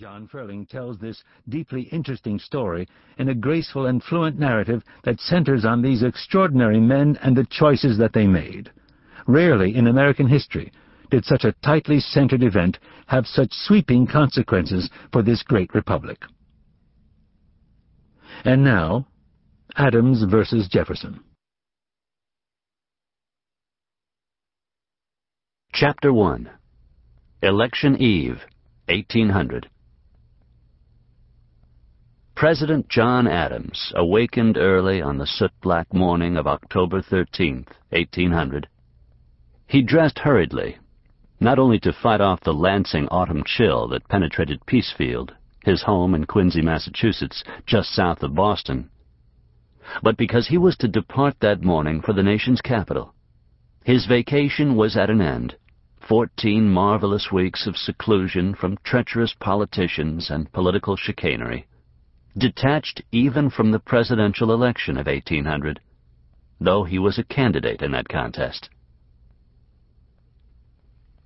John Ferling tells this deeply interesting story in a graceful and fluent narrative that centers on these extraordinary men and the choices that they made. Rarely in American history did such a tightly centered event have such sweeping consequences for this great republic. And now, Adams versus Jefferson. Chapter 1 Election Eve, 1800 President John Adams awakened early on the soot-black morning of October 13, 1800. He dressed hurriedly, not only to fight off the lancing autumn chill that penetrated Peacefield, his home in Quincy, Massachusetts, just south of Boston, but because he was to depart that morning for the nation's capital. His vacation was at an end. Fourteen marvelous weeks of seclusion from treacherous politicians and political chicanery detached even from the presidential election of 1800, though he was a candidate in that contest.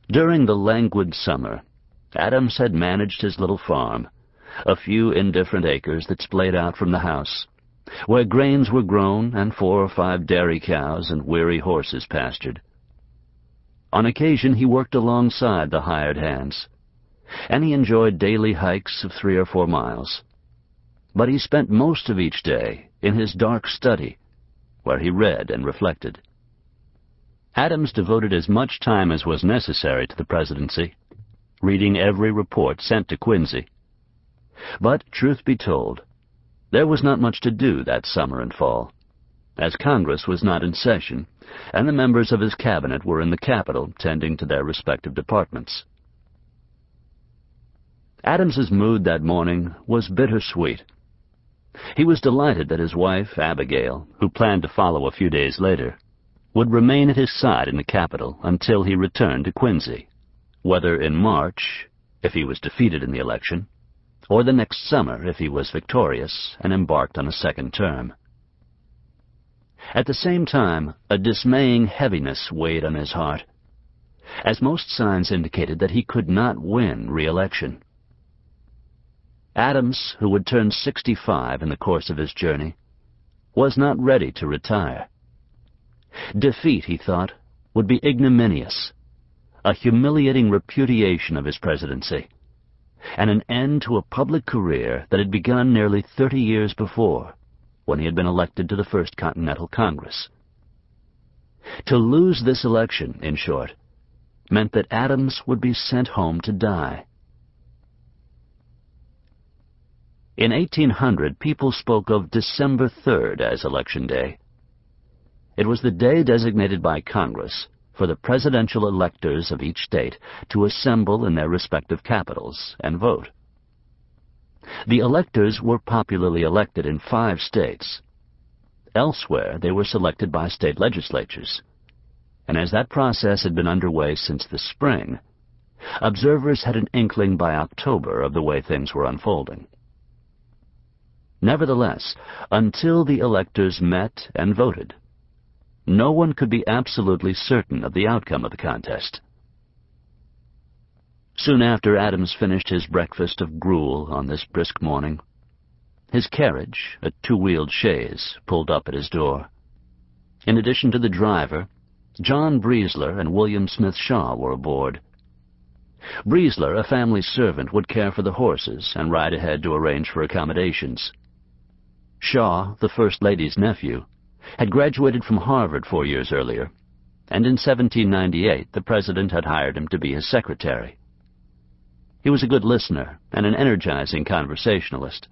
During the languid summer, Adams had managed his little farm, a few indifferent acres that splayed out from the house, where grains were grown and four or five dairy cows and weary horses pastured. On occasion he worked alongside the hired hands, and he enjoyed daily hikes of three or four miles but he spent most of each day in his dark study, where he read and reflected. Adams devoted as much time as was necessary to the presidency, reading every report sent to Quincy. But, truth be told, there was not much to do that summer and fall, as Congress was not in session, and the members of his cabinet were in the capital tending to their respective departments. Adams's mood that morning was bittersweet. He was delighted that his wife, Abigail, who planned to follow a few days later, would remain at his side in the capital until he returned to Quincy, whether in March, if he was defeated in the election, or the next summer if he was victorious and embarked on a second term. At the same time, a dismaying heaviness weighed on his heart, as most signs indicated that he could not win re-election. Adams, who would turn 65 in the course of his journey, was not ready to retire. Defeat, he thought, would be ignominious, a humiliating repudiation of his presidency, and an end to a public career that had begun nearly 30 years before, when he had been elected to the First Continental Congress. To lose this election, in short, meant that Adams would be sent home to die. In 1800, people spoke of December 3rd as Election Day. It was the day designated by Congress for the presidential electors of each state to assemble in their respective capitals and vote. The electors were popularly elected in five states. Elsewhere, they were selected by state legislatures. And as that process had been underway since the spring, observers had an inkling by October of the way things were unfolding. Nevertheless, until the electors met and voted, no one could be absolutely certain of the outcome of the contest. Soon after Adams finished his breakfast of gruel on this brisk morning, his carriage, a two-wheeled chaise, pulled up at his door. In addition to the driver, John Briesler and William Smith Shaw were aboard. Briesler, a family servant, would care for the horses and ride ahead to arrange for accommodations. Shaw, the First Lady's nephew, had graduated from Harvard four years earlier, and in 1798 the President had hired him to be his secretary. He was a good listener and an energizing conversationalist,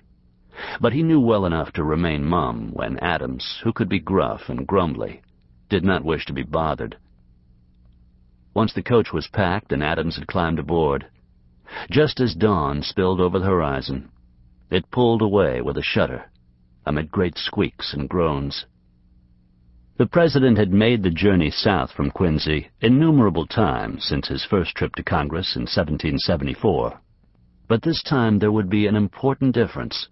but he knew well enough to remain mum when Adams, who could be gruff and grumbly, did not wish to be bothered. Once the coach was packed and Adams had climbed aboard, just as dawn spilled over the horizon, it pulled away with a shudder amid great squeaks and groans. The President had made the journey south from Quincy innumerable times since his first trip to Congress in 1774. But this time there would be an important difference.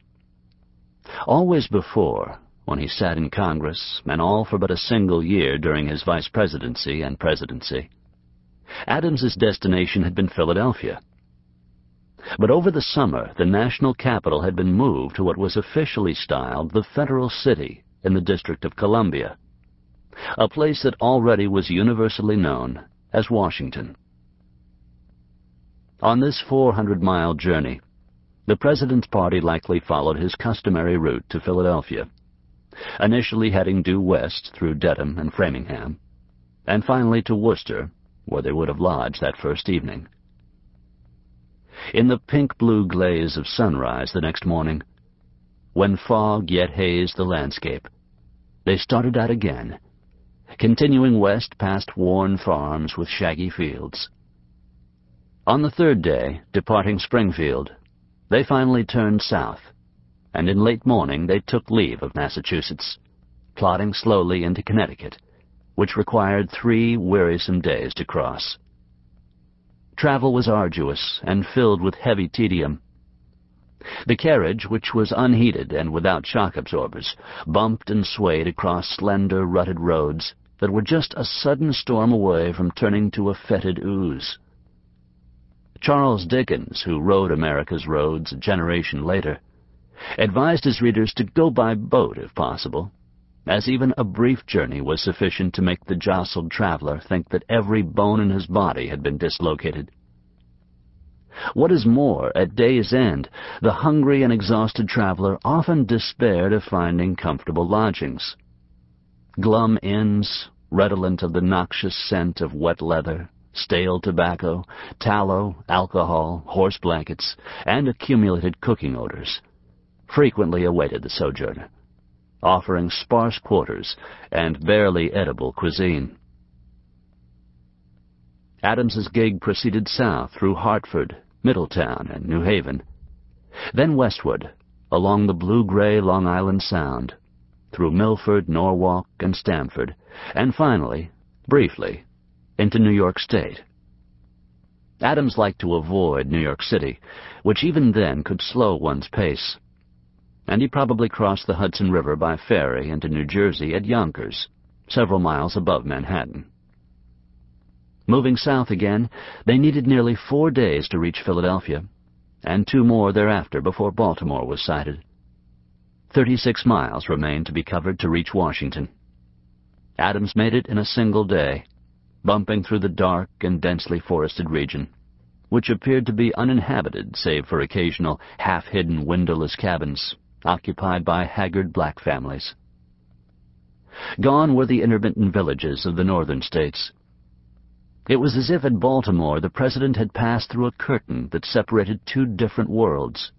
Always before, when he sat in Congress, and all for but a single year during his vice presidency and presidency, Adams's destination had been Philadelphia. But over the summer, the national capital had been moved to what was officially styled the Federal City in the District of Columbia, a place that already was universally known as Washington. On this 400-mile journey, the President's party likely followed his customary route to Philadelphia, initially heading due west through Dedham and Framingham, and finally to Worcester, where they would have lodged that first evening. In the pink-blue glaze of sunrise the next morning, when fog yet hazed the landscape, they started out again, continuing west past worn farms with shaggy fields. On the third day, departing Springfield, they finally turned south, and in late morning they took leave of Massachusetts, plodding slowly into Connecticut, which required three wearisome days to cross. Travel was arduous and filled with heavy tedium. The carriage, which was unheated and without shock absorbers, bumped and swayed across slender, rutted roads that were just a sudden storm away from turning to a fetid ooze. Charles Dickens, who rode America's roads a generation later, advised his readers to go by boat if possible, as even a brief journey was sufficient to make the jostled traveler think that every bone in his body had been dislocated. What is more, at day's end, the hungry and exhausted traveler often despaired of finding comfortable lodgings. Glum inns, redolent of the noxious scent of wet leather, stale tobacco, tallow, alcohol, horse blankets, and accumulated cooking odors, frequently awaited the sojourner, offering sparse quarters and barely edible cuisine. Adams's gig proceeded south through Hartford, Middletown, and New Haven, then westward along the blue-gray Long Island Sound, through Milford, Norwalk, and Stamford, and finally, briefly, into New York State. Adams liked to avoid New York City, which even then could slow one's pace, and he probably crossed the Hudson River by ferry into New Jersey at Yonkers, several miles above Manhattan. Moving south again, they needed nearly four days to reach Philadelphia, and two more thereafter before Baltimore was sighted. Thirty-six miles remained to be covered to reach Washington. Adams made it in a single day, bumping through the dark and densely forested region, which appeared to be uninhabited save for occasional half-hidden windowless cabins occupied by haggard black families. Gone were the intermittent villages of the northern states. It was as if at Baltimore the President had passed through a curtain that separated two different worlds.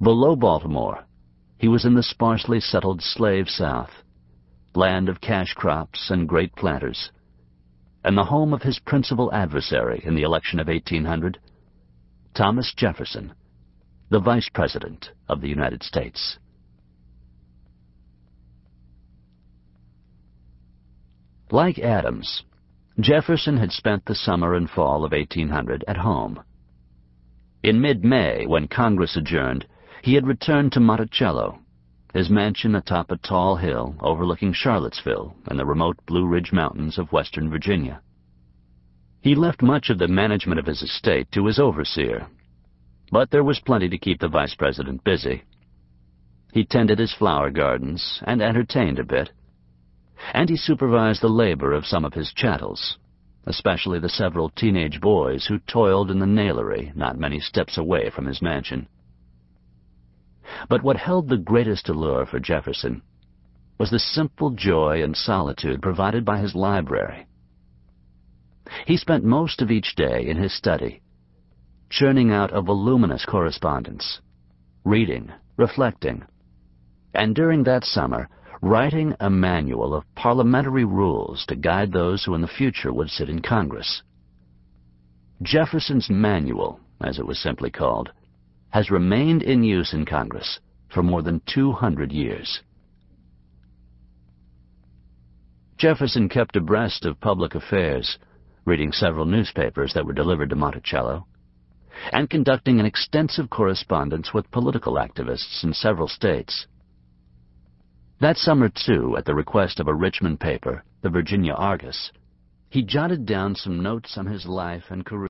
Below Baltimore, he was in the sparsely settled slave South, land of cash crops and great planters, and the home of his principal adversary in the election of 1800, Thomas Jefferson, the Vice President of the United States. Like Adams, Jefferson had spent the summer and fall of 1800 at home. In mid-May, when Congress adjourned, he had returned to Monticello, his mansion atop a tall hill overlooking Charlottesville and the remote Blue Ridge Mountains of western Virginia. He left much of the management of his estate to his overseer, but there was plenty to keep the vice president busy. He tended his flower gardens and entertained a bit, and he supervised the labor of some of his chattels, especially the several teenage boys who toiled in the nailery not many steps away from his mansion. But what held the greatest allure for Jefferson was the simple joy and solitude provided by his library. He spent most of each day in his study, churning out a voluminous correspondence, reading, reflecting, and during that summer, writing a manual of parliamentary rules to guide those who in the future would sit in Congress. Jefferson's Manual, as it was simply called, has remained in use in Congress for more than 200 years. Jefferson kept abreast of public affairs, reading several newspapers that were delivered to Monticello, and conducting an extensive correspondence with political activists in several states. That summer, too, at the request of a Richmond paper, the Virginia Argus, he jotted down some notes on his life and career.